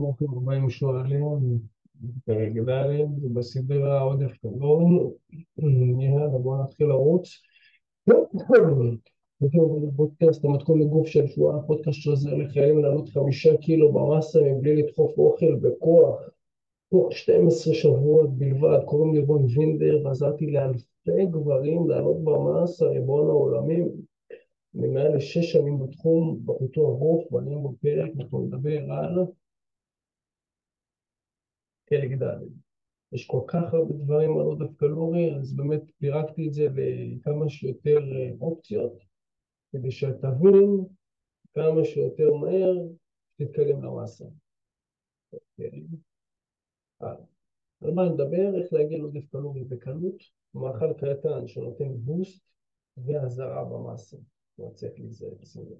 הבאים שואלים פרק ד' בסדרה עודף קלורי. יאללה בואו נתחיל לרוץ. פודקאסט המתכון לגוף של שבועה, פודקאסט שעוזר לחיילים לעלות חמישה קילו במסה מבלי לדחוף אוכל בכוח. תוך 12 שבועות בלבד, קוראים לי רון וינדר, ועזרתי לאלפי גברים לעלות במסה, ריבון העולמים. אני מעל לשש שנים בתחום, בפיתוח גוף, והיום בפרק אנחנו נדבר על חלק ד'. יש כל כך הרבה דברים על עודף קלורי, אז באמת פירקתי את זה לכמה שיותר אופציות, כדי שתבין כמה שיותר מהר תתקדם למסה. אוקיי. על מה נדבר? איך להגיע לעודף קלורי בקלות, מאכל קטן שנותן בוסט ואזהרה במסה. לא צריך להיזהר, לב.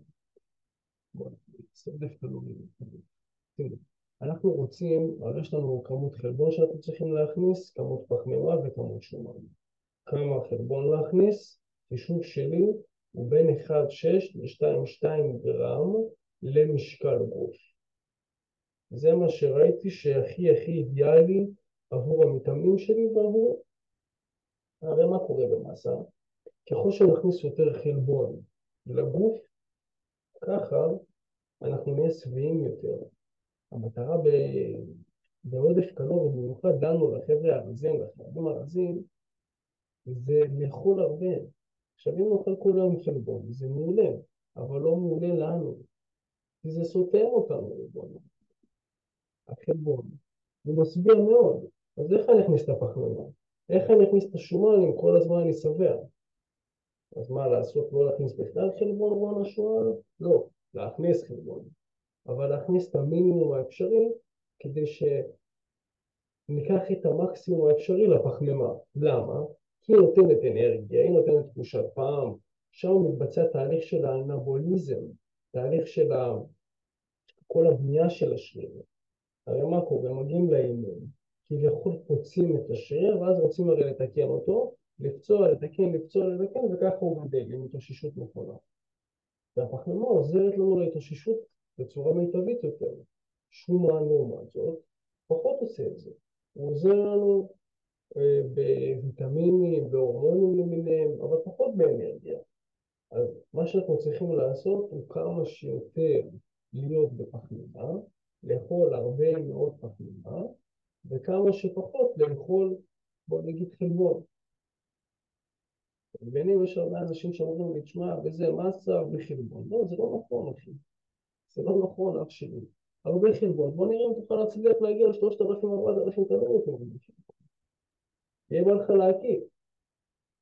בואו נעשה עודף קלורי בקלות. אנחנו רוצים, הרי יש לנו כמות חלבון שאנחנו צריכים להכניס, כמות פחמימה וכמות שומן. כמה חלבון להכניס? חישוב שלי הוא בין 1.6 ל-2.2 גרם למשקל גוף. זה מה שראיתי שהכי הכי אידיאלי עבור המתאמנים שלי ועבור... הרי מה קורה במסה? ככל שנכניס יותר חלבון לגוף, ככה אנחנו נהיה שבעים יותר. המטרה ב... בעודף קלורי, במיוחד לנו, לחבר'ה הרזים, לחיילים הרזים, זה לאכול הרבה. עכשיו אם נאכל כל היום חלבון, זה מעולה, אבל לא מעולה לנו, כי זה סותר אותנו, ריבונו. החלבון, הוא משביע מאוד, אז איך אני אכניס את הפחמימה? איך אני אכניס את השומן אם כל הזמן אני שבע? אז מה לעשות, לא להכניס בכלל חלבון רון השומן? לא, להכניס חלבון. אבל להכניס את המינימום האפשרי כדי שניקח את המקסימום האפשרי לפחמימה. למה? כי היא נותנת אנרגיה, היא נותנת תחושת פעם, שם מתבצע תהליך של האנבוליזם, תהליך של כל הבנייה של השריר. הרי מה קורה? מגיעים לאימון, כביכול פוצעים את השריר, ואז רוצים הרי לתקן אותו, לפצוע, לתקן, לפצוע, לתקן, וככה הוא גדל עם התאוששות נכונה. והפחמימה עוזרת לנו להתאוששות בצורה מיטבית יותר. שומן לעומת זאת, פחות עושה את זה. הוא עוזר לנו אה, בוויטמינים, בהורמונים למיניהם, אבל פחות באנרגיה. אז מה שאנחנו צריכים לעשות הוא כמה שיותר להיות בפחמימה, לאכול הרבה מאוד פחמימה, וכמה שפחות לאכול, בוא נגיד חלבון. מבינים, יש הרבה אנשים שאומרים לי, תשמע, וזה מסה וחלבון. לא, זה לא נכון, אחי. זה לא נכון, אח שלי. הרבה חלבון. בוא נראה אם תוכל להצליח להגיע לשלושת אלפים ארבעת אלפים קלוריות. יהיה בא לך להקיף.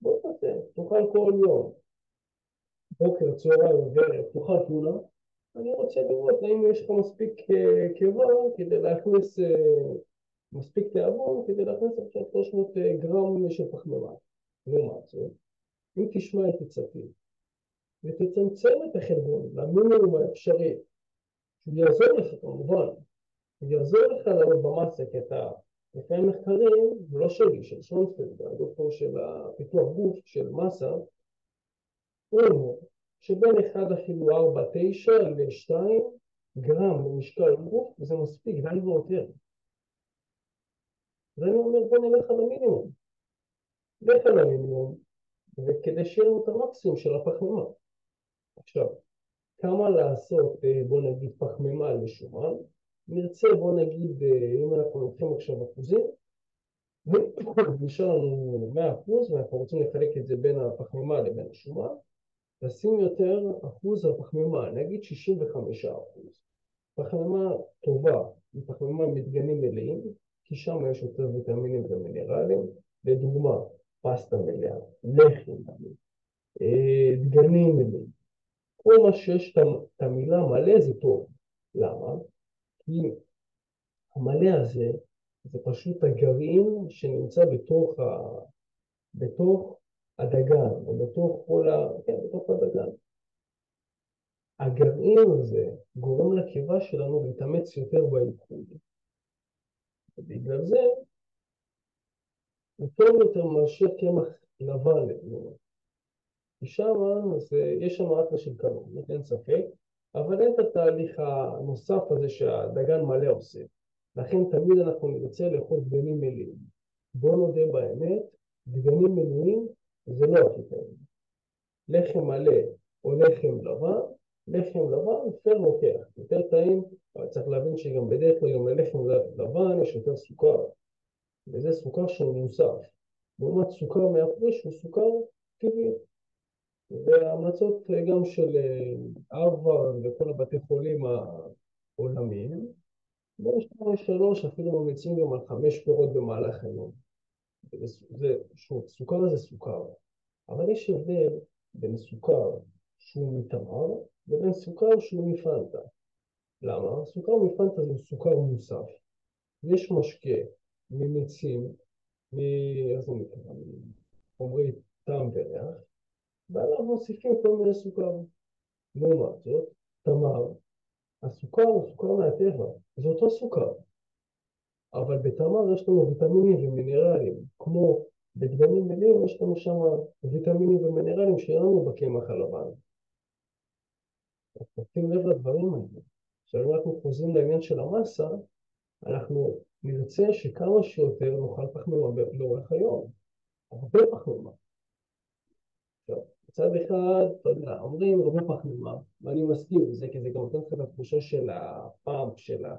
בוא תעשה, תאכל כל יום. בוקר, צהריים, וערב, תאכל כולה. אני רוצה לראות האם יש לך מספיק קיבה כדי להכניס, מספיק תיאבון כדי להכניס עכשיו 300 גרם של פחמימה. לעומת זאת, אם תשמע את עצתי ותצמצם את החלבון למינימום האפשרי יעזור לך כמובן, הוא יעזור לך לעלות במסה, כי אתה, לפי המחקרים, לא שלי, של שונפלד, הדוקטור של הפיתוח גוף של מסה, הוא אומר שבין 1 אפילו 4-9 ל-2 גרם למשקל גוף, וזה מספיק, די ויותר. ואני אומר בוא נלך על המינימום. לך על המינימום, וכדי שיהיה לנו את המקסימום של הפחמימה. עכשיו, כמה לעשות, בוא נגיד, פחמימה לשומן, נרצה, בוא נגיד, אם אנחנו לוקחים עכשיו אחוזים, נשאר לנו 100% ואנחנו רוצים לחלק את זה בין הפחמימה לבין השומן, לשים יותר אחוז הפחמימה, נגיד 65%. פחמימה טובה היא פחמימה מדגנים מלאים, כי שם יש יותר ויטמינים ומינרלים, לדוגמה, פסטה מלאה, לחם מלא, דגנים מלאים. כל מה שיש את המילה מלא זה טוב. למה? כי המלא הזה זה פשוט הגרעין שנמצא בתוך, ה... בתוך הדגן, או בתוך כל ה... כן, בתוך הדגן. הגרעין הזה גורם לקיבה שלנו להתאמץ יותר בעיכוד. ובגלל זה הוא טוב יותר מאשר קמח לבן, כי שם יש שם רק של קלוריות, אין ספק, אבל אין את התהליך הנוסף הזה שהדגן מלא עושה. לכן תמיד אנחנו נרצה לאכול דגנים מלאים. בואו נודה באמת, דגנים מלאים זה לא הכי טוב. לחם מלא או לחם לבן, לחם לבן יותר לוקח, יותר טעים, אבל צריך להבין שגם בדרך כלל גם ללחם לבן יש יותר סוכר, וזה סוכר שהוא מוסף. לעומת סוכר מהפריש הוא סוכר טבעי. וההמלצות גם של הרווארד וכל הבתי חולים העולמיים, בין שתיים לשלוש אפילו ממליצים גם על חמש פירות במהלך היום. זה, שוב, סוכר זה סוכר, אבל יש הבדל בין סוכר שהוא מתמר לבין סוכר שהוא מפנטה. למה? סוכר מפנטה זה סוכר מוסף. יש משקה ממיצים? חומרי טעם וריח, ועליו מוסיפים כל מיני סוכר. לעומת זאת, תמר, הסוכר הוא סוכר מהטבע, זה אותו סוכר. אבל בתמר יש לנו ויטמינים ומינרלים, כמו בדגנים מלאים יש לנו שם ויטמינים ומינרלים שאין לנו בקמח הלבן. אז תשים לב לדברים האלה. עכשיו אם אנחנו חוזרים לעניין של המסה, אנחנו נרצה שכמה שיותר נאכל פחמימה לאורך היום. הרבה פחמימה. עכשיו, מצד אחד, אתה יודע, אומרים הרבה פחמימה, ואני מסכים לזה, כי זה גם נותן לך את התחושה של הפאמפ, של, ה,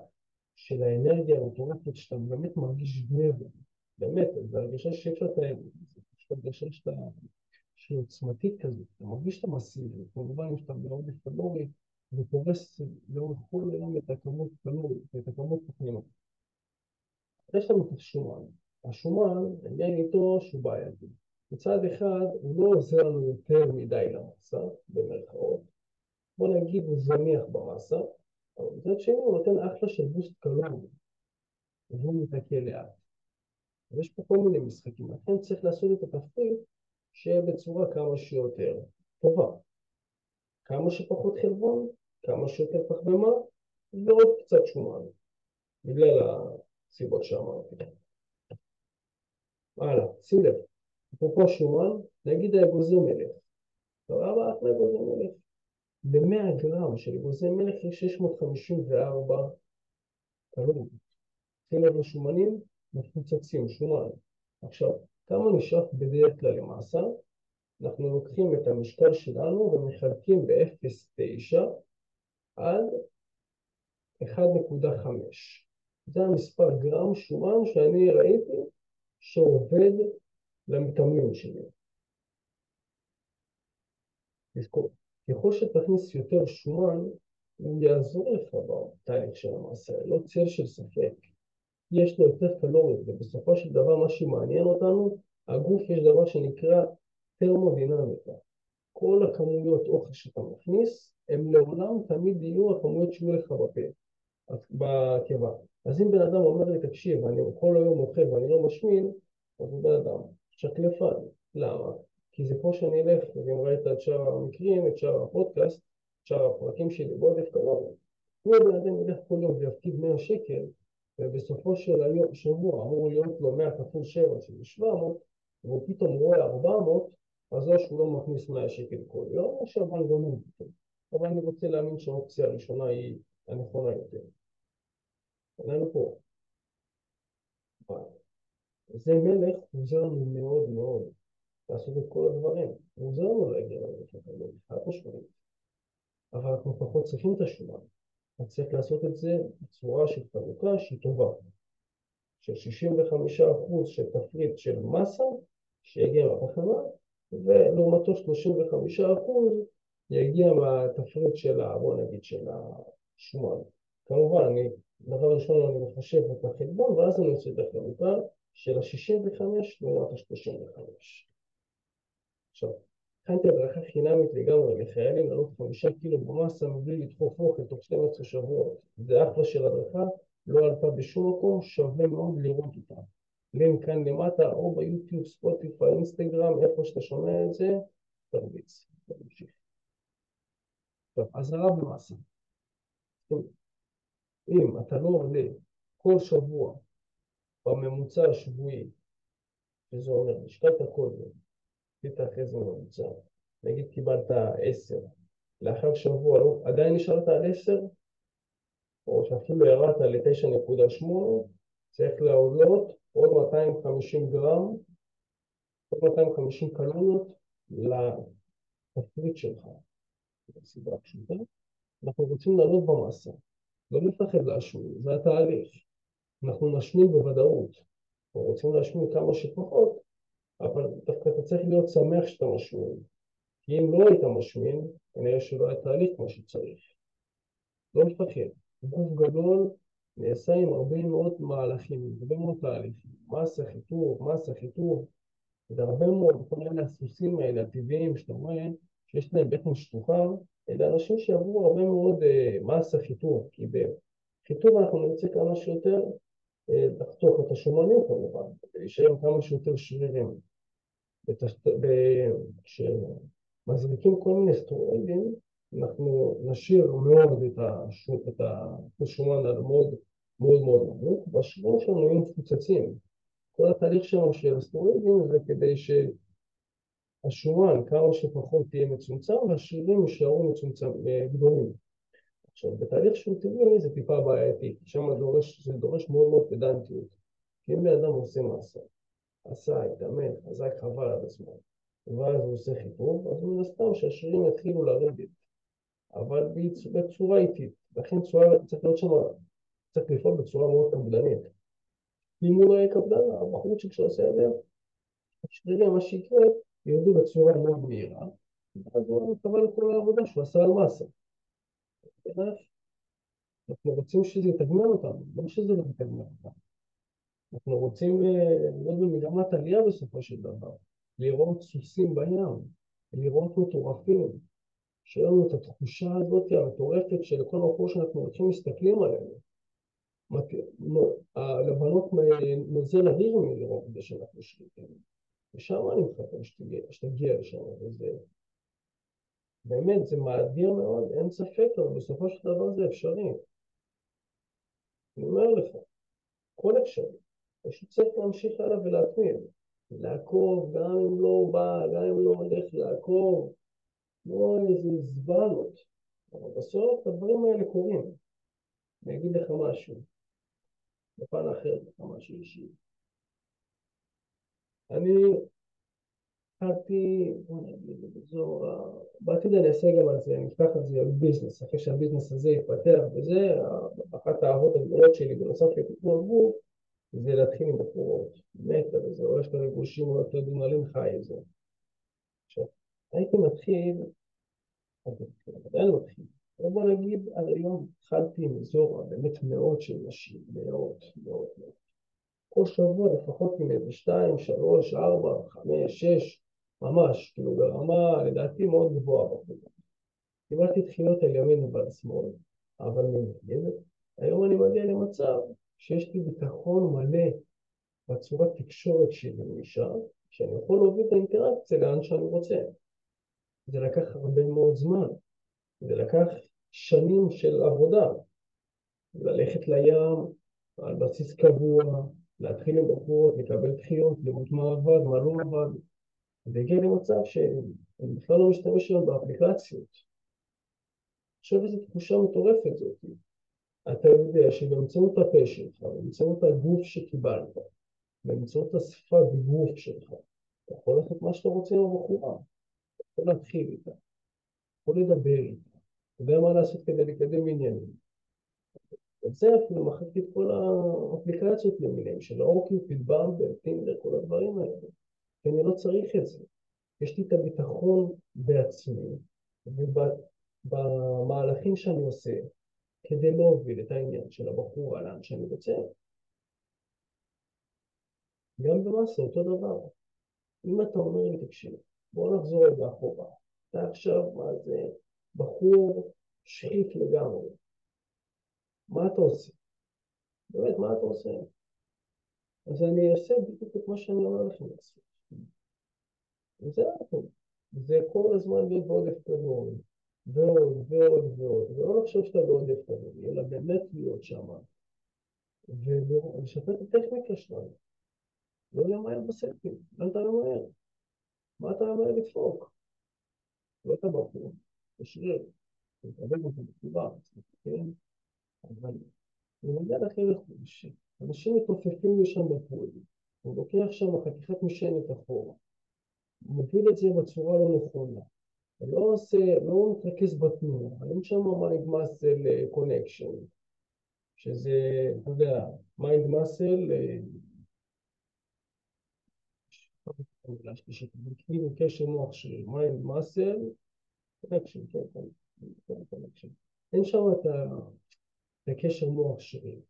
של האנרגיה המטורפת, שאתה באמת מרגיש גבר. באמת, זו הרגשה אפשר לתאר, זו הרגשה שאתה, שהיא עוצמתית כזאת, אתה מרגיש את המסיבי, כמובן שאתה בעודף קלורי, ופורס לאורך כל היום את הכמות קלורית, את הכמות פחמימה. יש לנו את השומן. השומן, העניין איתו שהוא בעייתי. מצד אחד, הוא לא עוזר לנו יותר מדי למסה, במרכאות. בוא נגיד הוא זניח במסה, אבל מצד שני הוא נותן אחלה של בוסט קלורי, והוא מתעכל לאט. יש פה כל מיני משחקים, לכן צריך לעשות את התפריט שיהיה בצורה כמה שיותר טובה. כמה שפחות חלבון, כמה שיותר פחמימה, ועוד קצת שומן, בגלל הסיבות שאמרתי. הלאה, שים לב, אפרופו שומן, נגיד האגוזי מלך. סבבה, אחלה אגוזי מלך. ב-100 גרם של אגוזי מלך יש 654 קלוריות. שים לב לשומנים, מפוצצים, שומן. עכשיו, כמה נשאף בדרך כלל למעשה? אנחנו לוקחים את המשקל שלנו ומחלקים ב-0.9 עד 1.5. זה המספר גרם שומן שאני ראיתי שעובד למתאמנים שלי. ככל שתכניס יותר שומן, הוא יעזור לך בתהליך של המעשה, לא צל של ספק. יש לו יותר קלוריות, ובסופו של דבר מה שמעניין אותנו, הגוף יש דבר שנקרא תרמודינמיקה. כל הכמויות אוכל שאתה מכניס, הם לעולם תמיד יהיו הכמויות שיהיו לך בפה, בקיבה. אז אם בן אדם אומר לי, תקשיב, אני כל היום אוכל ואני לא משמין, אז הוא בן אדם שקלפן. למה? כי זה כמו שאני אלך, ואם ראית את שאר המקרים, את שאר הפודקאסט, את שאר הפרקים שלי בעודף קלוריה. אם הבן אדם ילך כל יום ויפקיד 100 שקל, ובסופו של היום, שבוע אמור להיות לו 100 כפול 7 שזה 700, והוא פתאום רואה 400, אז או שהוא לא מכניס 100 שקל כל יום, או שהמנגנון פתאום. אבל אני רוצה להאמין שהאופציה הראשונה היא הנכונה יותר. אנחנו פה. זה מלך עוזר לנו מאוד מאוד לעשות את כל הדברים. הוא עוזר לנו להגיע למלך חד משמעית. אבל אנחנו פחות צריכים את השומן. אז צריך לעשות את זה בצורה של חלוקה שהיא טובה. של 65% של תפריט של מסה שיגיע מהתחנה, ולעומתו 35% יגיע מהתפריט של, בוא נגיד, של השומן. כמובן, אני, דבר ראשון אני מחשב את החלבון, ואז אני עושה את החלוקה של ה-65 לעומת ה-35. עכשיו, הכנתי הדרכה חינמית לגמרי לחיילים לעלות חמישה קילו במסה מבלי לדחוף אוכל תוך 12 שבועות. זה אחלה של הדרכה, לא עלתה בשום מקום, שווה מאוד לראות אותה. לינק כאן למטה, או ביוטיוב, ספוטיפיי, אינסטגרם, איפה שאתה שומע את זה, תרביץ. תמשיך. טוב, אזהרה במסה. אם אתה לא עולה כל שבוע בממוצע השבועי, שזה אומר, השקעת יום, עשית אחרי זה ממוצע, נגיד קיבלת עשר, לאחר שבוע לא, עדיין נשארת על 10, או שאפילו ירדת ל-9.8, צריך להעלות עוד 250 גרם, עוד 250 קלוריות לתפריט שלך. סיבה פשוטה. אנחנו רוצים לעלות במסה, לא לפחד להשמין, זה התהליך. אנחנו נשמין בוודאות, אנחנו רוצים להשמין כמה שפחות, אבל דווקא אתה צריך להיות שמח שאתה משמין. כי אם לא היית משמין, כנראה שלא היה תהליך כמו שצריך. לא לפחד. גוף גדול נעשה עם הרבה מאוד מהלכים, הרבה מאוד תהליכים. מסה, חיתוך, מסה, חיתוך, זה הרבה מאוד, כל מיני הסוסים האלה, הטבעיים, שאתה רואה, שיש להם בטן שטוחה, אלה אנשים שעברו הרבה מאוד אה, מסה חיתוך, כי בחיתוך אנחנו נרצה כמה שיותר לחתוך את השומנים כמובן, להישאר כמה שיותר שרירים. כשמזריקים כל מיני סטרואידים, אנחנו נשאיר מאוד את השומן מאוד מאוד מאוד נמוך, והשרירים שלנו יהיו מפוצצים. כל התהליך שלנו של הסטרואידים זה כדי שהשומן כמה שפחות תהיה מצומצם והשרירים יישארו מצומצם, גדולים. עכשיו, בתהליך שהוא טבעי זה טיפה בעייתי, שם דורש, זה דורש מאוד מאוד פדנטיות. כי אם לאדם עושה מעשה, עשה, התאמן, חזק, חבל על הזמן, ואז הוא עושה חיתוך, אז מן הסתם שהשרירים יתחילו לרדת, אבל בצורה איטית, לכן צורה, צריך להיות שם, צריך לפעול בצורה מאוד קפדנית. אם הוא לא יהיה קפדן, הבחורצ'יק שעושה את זה, השרירים, מה שיקרה, ירדו בצורה מאוד מהירה, ואז הוא מקבל את כל העבודה שהוא עשה על מסה. אנחנו רוצים שזה יתגמל אותנו, לא שזה לא יתגמל אותנו. אנחנו רוצים להיות במגמת עלייה בסופו של דבר, לראות סוסים בים, לראות מטורפים, שיהיה לנו את התחושה הזאת המטורפת של כל מקום שאנחנו הולכים מסתכלים עלינו. לבנות נוזל אוויר מלראות את זה שאנחנו שליטים. ושם אני מחכה שתגיע לשם, וזה באמת, זה מאדיר מאוד, אין ספק, אבל בסופו של דבר זה אפשרי. אני אומר לך, כל אפשרי. פשוט צריך להמשיך הלאה ולהתמיד. לעקוב, גם אם לא בא, גם אם לא הולך לעקוב, לא איזה זוולות. אבל בסוף הדברים האלה קורים. אני אגיד לך משהו. בפן אחר, לך משהו אישי. אני התחלתי, בוא נגיד, באזור, בעתיד אני אעשה גם על זה, אני אפתח על זה ביזנס, אחרי שהביזנס הזה יתפתח וזה, אחת האהבות הגדולות שלי בנוסף לטיפול גוף, זה להתחיל עם בחורות, מתה וזה, או יש לנו גושים, או יותר דונלים חי את זה. עכשיו, הייתי מתחיל, עדיין מתחיל, אבל בוא נגיד, עד היום התחלתי עם אזור באמת מאות של נשים, מאות, מאות, מאות. כל שבוע לפחות עם איזה שתיים, שלוש, ארבע, חמש, שש, ממש, כאילו ברמה לדעתי מאוד גבוהה. קיבלתי דחיות על ימין ועל שמאל, אבל מנגד, היום אני מגיע למצב שיש לי ביטחון מלא בצורת תקשורת שלי אישה, שאני יכול להוביל את האינטראקציה לאן שאני רוצה. זה לקח הרבה מאוד זמן, זה לקח שנים של עבודה, ללכת לים על בסיס קבוע, להתחיל עם בחורות, לקבל דחיות, לראות מה עבד, מה לא עבד, והגיע למצב שאני בכלל לא משתמש היום באפליקציות. עכשיו איזו תחושה מטורפת זאת. אתה יודע שבאמצעות הפה שלך, באמצעות הגוף שקיבלת, באמצעות השפת גוף שלך, אתה יכול לעשות מה שאתה רוצה עם הבחורה, אתה יכול להתחיל איתה, יכול לדבר איתה, אתה יודע מה לעשות כדי לקדם עניינים. את זה אפילו מחקתי את כל האפליקציות למיניהם של אורקיופיד, במבל, טינדר, כל הדברים האלה. כי אני לא צריך את זה. יש לי את הביטחון בעצמי ובמהלכים שאני עושה כדי להוביל את העניין של הבחור לאן שאני רוצה. גם במסה אותו דבר. אם אתה אומר לי, תקשיב, בוא נחזור רגע אחורה. אתה עכשיו, מה זה, בחור שחיף לגמרי. מה אתה עושה? באמת, מה אתה עושה? אז אני אעשה בדיוק את מה שאני אומר לכם לעשות. וזה הכל. זה כל הזמן להיות בעודף קלורי, ועוד ועוד ועוד, ולא לחשוב שאתה בעודף קלורי, אלא באמת להיות שם, ולשפר את הטכניקה שלנו. לא למהר בסטים, אל אתה למהר. מה אתה למהר לדפוק? לא את הבחור, בשריר, לקבל אותו בכתובה, כן? אבל הוא מגיע לחלק חודשי. אנשים מתעופפים לי שם בפועל, הוא לוקח שם חתיכת משענת אחורה, מוביל את זה בצורה לא נכונה, לא עושה, לא מתרכז בתנועה, אין שם מיינד מסל קונקשן, שזה, אתה יודע, מיינד מסל, השלישית, כאילו קשר מוח שלי, מיינד מסל, קונקשן, כן, קונקשן. אין שם את הקשר מוח שלי.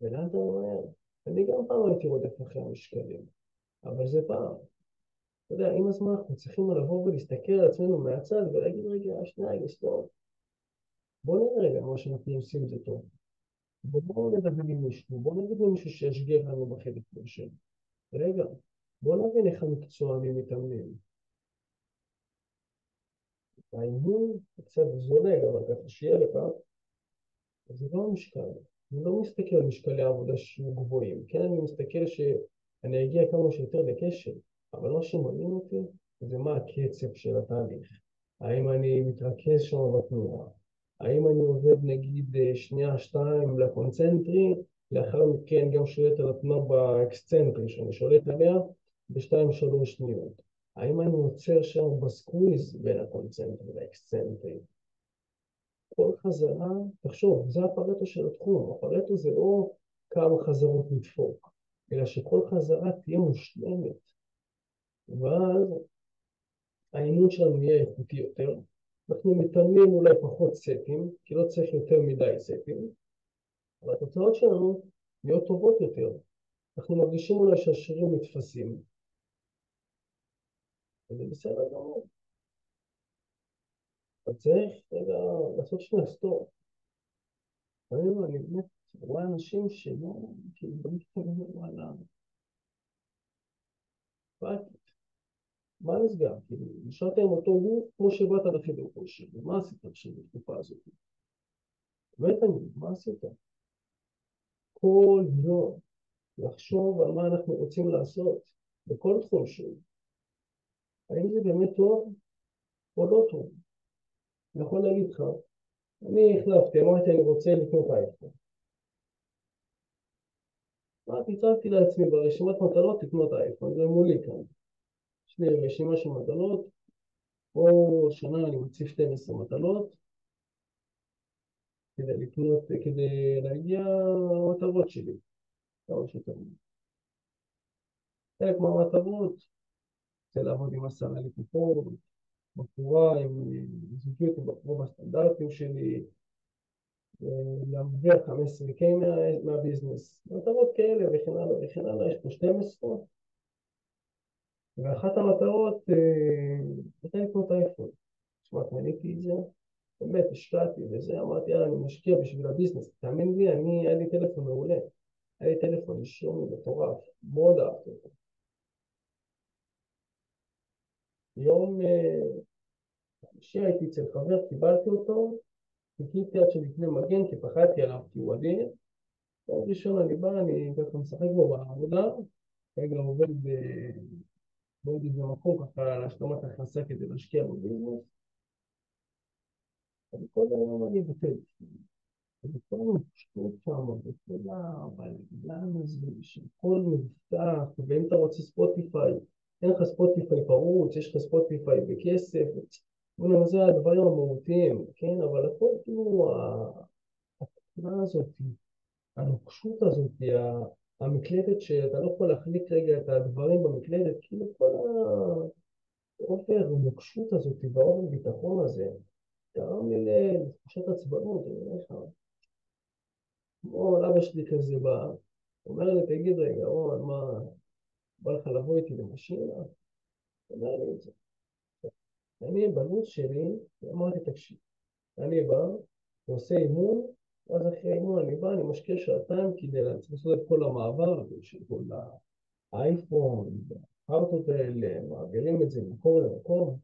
ולאן אומר? אני גם פעם הייתי רודף אחרי המשקלים, אבל זה פעם. יודע, עם הזמן אנחנו צריכים לבוא ולהסתכל על עצמנו מהצד ולהגיד, רגע, שנייה, רגע, סטופ. בוא נראה רגע מה שאנחנו עושים זה טוב. בואו נדבר עם מישהו, בואו נגיד למישהו שישגר לנו בחלק שלנו. רגע, בואו נבין איך המקצוענים מתאמנים. האימון קצת זולג, אבל ככה שיהיה לך, זה לא המשקל. אני לא מסתכל על משקלי עבודה שיהיו גבוהים, כן? אני מסתכל שאני אגיע כמה שיותר לקשר, אבל מה שמעניין אותי זה מה הקצב של התהליך. האם אני מתרכז שם בתנועה? האם אני עובד נגיד שנייה, שתיים לקונצנטרי, לאחר מכן גם שולט על התנועה באקסצנטרי, שאני שולט עליה בשתיים שלוש שניות. האם אני עוצר שם ב squeeze בין הקונצנטרי לאקסצנטרי? כל חזרה, תחשוב, זה הפרטו של התחום, הפרטו זה לא כמה חזרות לדפוק, אלא שכל חזרה תהיה מושלמת. ואז האימון שלנו יהיה איכותי יותר, אנחנו מתאמנים אולי פחות סטים, כי לא צריך יותר מדי סטים, אבל התוצאות שלנו נהיות טובות יותר. אנחנו מרגישים אולי שהשרירים נתפסים, וזה בסדר גמור. אתה צריך רגע לעשות שנייה סטור. לפעמים אני באמת רואה אנשים שלא, כאילו, וואלה. מה נסגר? כאילו, נשארת עם אותו גוף כמו שבאת לחדר כושר, ומה עשית עכשיו בתקופה הזאת? באמת אני, מה עשית? כל יום לחשוב על מה אנחנו רוצים לעשות בכל תחום שהוא. האם זה באמת טוב או לא טוב? אני יכול להגיד לך, אני החלפתי, אמרתי אני רוצה לקנות אייפון. אמרתי, הצבתי לעצמי ברשימת מטלות לקנות אייפון, זה מולי כאן. יש לי רשימה של מטלות, כל שנה אני מציב 12 מטלות כדי לקנות, כדי להגיע למטרות שלי, כמה שיותר. חלק מהמטרות, רוצה לעבוד עם עשרה לקוחות, בחורה עם זוגיות עם בחורה בסטנדרטים שלי, להרוויח 15K מהביזנס, מטרות כאלה וכן הלאה וכן הלאה, יש פה 12 ואחת המטרות הייתה לקנות אייפון. תשמע, קניתי את זה, באמת השקעתי וזה, אמרתי יאללה אני משקיע בשביל הביזנס, תאמין לי, אני, היה לי טלפון מעולה, היה לי טלפון אישור מטורף, מאוד אהבתי אותו. יום חמישי הייתי אצל חבר, קיבלתי אותו, חיכיתי עד שלפני מגן כי פחדתי עליו כי הוא אדיר. ביום ראשון אני בא, אני ככה משחק בו בעבודה, כרגע עובד באיזה מקום ככה להשלמת הכנסה כדי להשקיע בביזנס. אבל כל היום אני בטלפון. וכל המפשטות שם, וכל הבלגן הזה, שכל מבטח, ואם אתה רוצה ספוטיפיי, אין לך ספוטיפיי פרוץ, יש לך ספוטיפיי בכסף, בוא'נה, זה הדברים המהותיים, כן? אבל הכל כאילו, התקנה הזאת, הנוקשות הזאת, המקלדת שאתה לא יכול להחליק רגע את הדברים במקלדת, כאילו כל האופר הנוקשות הזאת והאופן ביטחון הזה, גרם לי לתחושת עצבנות, אני אומר לך. כמו אבא שלי כזה בא, אומר לי, תגיד רגע, רון, מה, בא לך לבוא איתי למשינה? אומר לי את זה. אני בלו"ז שלי, אמרתי, תקשיב, אני בא, ועושה אימון, ואז אחרי האימון אני בא, אני משקיע שעתיים כדי לעשות את כל המעבר הזה של כל האייפון, הארטות האלה, מעבירים את זה ממקום למקום.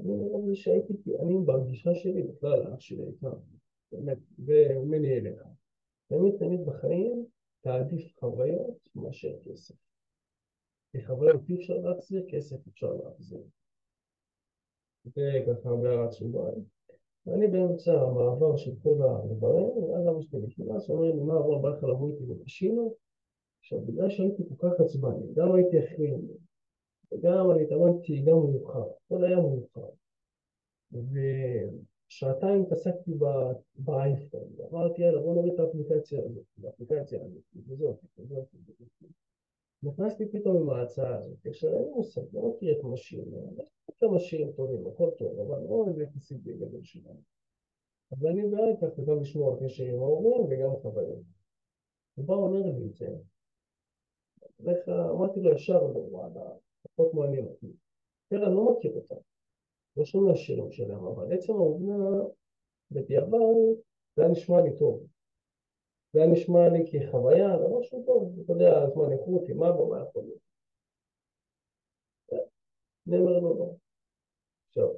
אני אומר שהייתי, אני בגישה שלי בכלל, אח שלי הייתה, באמת, וממני אליך. תמיד תמיד בחיים תעדיף חוויות מאשר כסף. כי חוויות אי אפשר להחזיר, כסף אפשר להחזיר. זה ככה בהערת סוגריים. ואני באמצע המעבר של כל הדברים, ואז אבא שלי נכנס, אומר לי, מה אברהם בא לך לבוא איתי לקשינו? עכשיו, בגלל שהייתי כל כך עצבני, גם הייתי אחרי, וגם אני התאמנתי גם מאוחר, הכל היה מאוחר. ושעתיים התעסקתי באייפון, ואמרתי, יאללה, בוא נוריד את האפליקציה הזאת, האפליקציה הזאת, וזאת, וזאת, וזאת. נכנסתי פתאום עם ההצעה הזאת, עכשיו אין מושג, לא מכיר את משיר, כמה שירים טובים, הכל טוב, אבל לא איזה יחסית בגדול שלנו. אז אני בעד ככה גם לשמור על קשר עם ההורים וגם חברים. הוא בא אומר לי את זה, איך אמרתי לו ישר, וואלה, פחות מעניין אותי. תראה, אני לא מכיר אותה, לא שומע שירים שלהם, אבל עצם העובדה, בדיעבד, זה היה נשמע לי טוב. זה היה נשמע לי כחוויה, זה משהו טוב, אתה יודע, הזמן איכות, עם אבא, מה יכול להיות? אני אומר לו לא. עכשיו,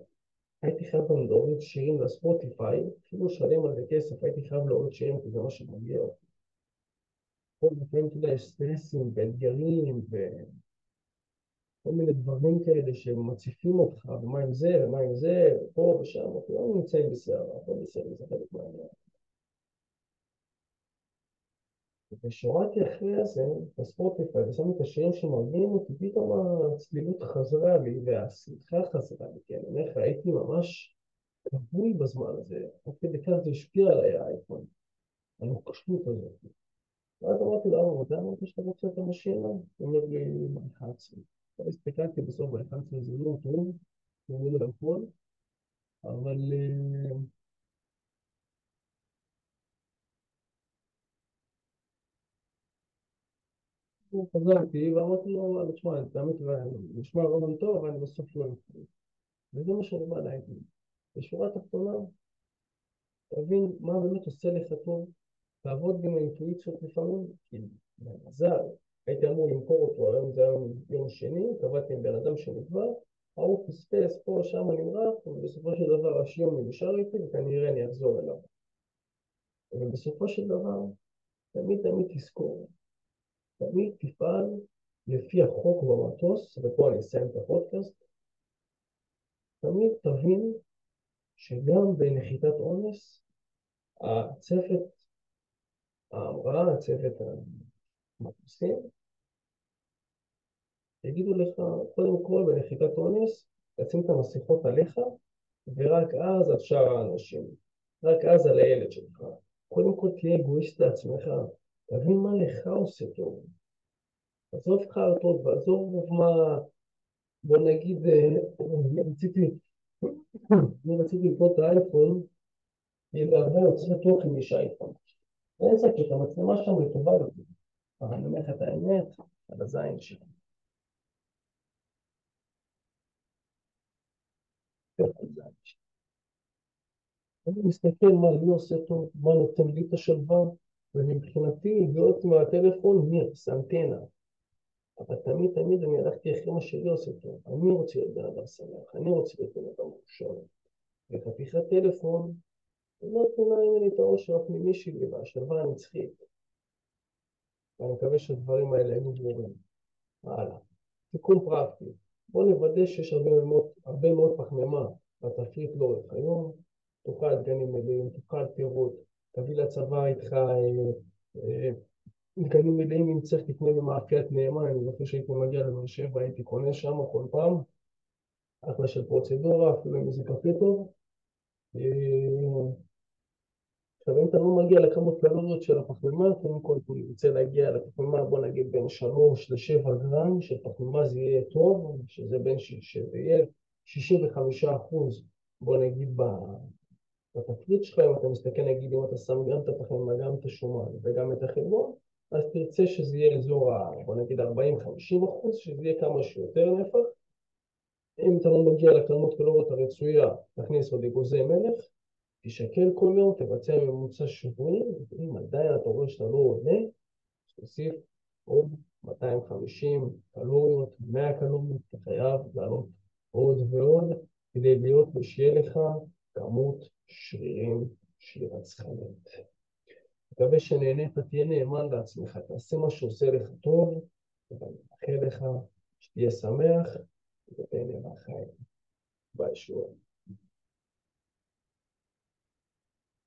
הייתי חייב גם להוריד שירים לספוטיפיי, אפילו לשלם על זה כסף, הייתי חייב להוריד שירים כי זה מה שמגיע אותי. כל יודע, יש סטרסים ואתגרים וכל מיני דברים כאלה שמציפים אותך, ומה עם זה, ומה עם זה, ופה ושם, אנחנו לא נמצאים בסערה, הכל בסדר, זה חלק מהעניין. וכשהורדתי אחרי זה בספוטיפיי ושמתי את השירים שמרגיעים אותי, פתאום הצלילות חזרה לי והשמחה חזרה לי, כי אני אומר לך, הייתי ממש כבוי בזמן הזה, עד כדי כך זה השפיע עליי האייפון, הנוקשות הזאת. ואז אמרתי לו, אבא, אתה אמרת שאתה רוצה את המשינה? הוא אומר לי, ב-11. אז הסתכלתי בסוף ב-11 זה לא טוב, זה לא הכל, אבל... חזרתי ואמרתי לו, תשמע, תאמין, נשמע רעיון טוב, אבל אני בסוף לא יכול. וזה מה שאני בא להגיד. בשורה התחתונה, תבין מה באמת עושה לך טוב, תעבוד עם האינטואיציות לפעמים, כי במזל, הייתי אמור למכור אותו, היום זה היום יום שני, קבעתי עם בן אדם שנקבע, ההוא פספס פה, שם נמרח, ובסופו של דבר השיום נשאר איתי, וכנראה אני אחזור אליו. ובסופו של דבר, תמיד תמיד תזכור, תמיד תפעל לפי החוק במטוס, ופה אני אסיים את הפודקאסט, תמיד תבין שגם בנחיתת אונס, הצוות ההמראה, הצוות המטוסים, יגידו לך, קודם כל בנחיתת אונס, תשים את המסכות עליך, ורק אז על שאר האנשים, רק אז על הילד שלך. קודם כל תהיה אגואיסט לעצמך, תבין מה לך עושה טוב. עזוב חרטות ועזוב מה, בוא נגיד, אני רציתי, אני רציתי לקנות את האייפון, הרבה יוצרי תוכן יש אייפון. אין ספק, המצלמה שם היא טובה יותר. אבל אני אומר לך את האמת, על הזין שלי. אני מסתכל מה לי עושה טוב, מה נותן לי את השלווה, ומבחינתי להיות מהטלפון נרס, אנטנה. אבל תמיד תמיד אני הלכתי אחרי מה שלי עושה טוב. אני רוצה להיות בן אדם שמח, אני רוצה להיות בן אדם מאושר. וחתיכת טלפון, לא תמנע ממני את העושר הפנימי שלי והשלווה הנצחית. ואני מקווה שהדברים האלה היו ברורים. הלאה. תיקון פרקטי. בואו נוודא שיש הרבה מאוד, הרבה מאוד פחמימה בתפריט לאורך היום. תאכל דגנים מלאים, תאכל פירות, תביא לצבא איתך דגנים מלאים אם צריך תקנה במאפיית נאמן, אני זוכר שהייתי מגיע לבאר שבע, הייתי קונה שם כל פעם, אחלה של פרוצדורה, אפילו עם איזה קפה טוב. עכשיו אם אתה לא מגיע לכמות קלוריות של הפחמימה, קודם כל אתה רוצה להגיע לפחמימה, בוא נגיד בין 3 ל-7 גרם של פחמימה זה יהיה טוב, שזה בין, שזה יהיה 65 אחוז, בוא נגיד בתפריט שלך, אם אתה מסתכל נגיד אם אתה שם גם את הפחמימה, גם את השומן וגם את החלבון, אז תרצה שזה יהיה אזור ה... בוא נגיד 40-50 אחוז, שזה יהיה כמה שיותר נפח. אם אתה לא מגיע לכמות קלוריות הרצויה, תכניס עוד אגוזי מלך, תשקל כל יום, תבצע ממוצע שבועי, ואם עדיין אתה רואה שאתה לא עולה, תוסיף עוד 250 קלוריות, 100 קלוריות, אתה חייב לעלות עוד ועוד, כדי להיות ושיהיה לך כמות שרירים שהיא רצחנית. מקווה שנהנית, תהיה נאמן לעצמך, תעשה מה שעושה לך טוב, ואני מאחל לך שתהיה שמח ותהנה מהחיים. ביי, שבועיים.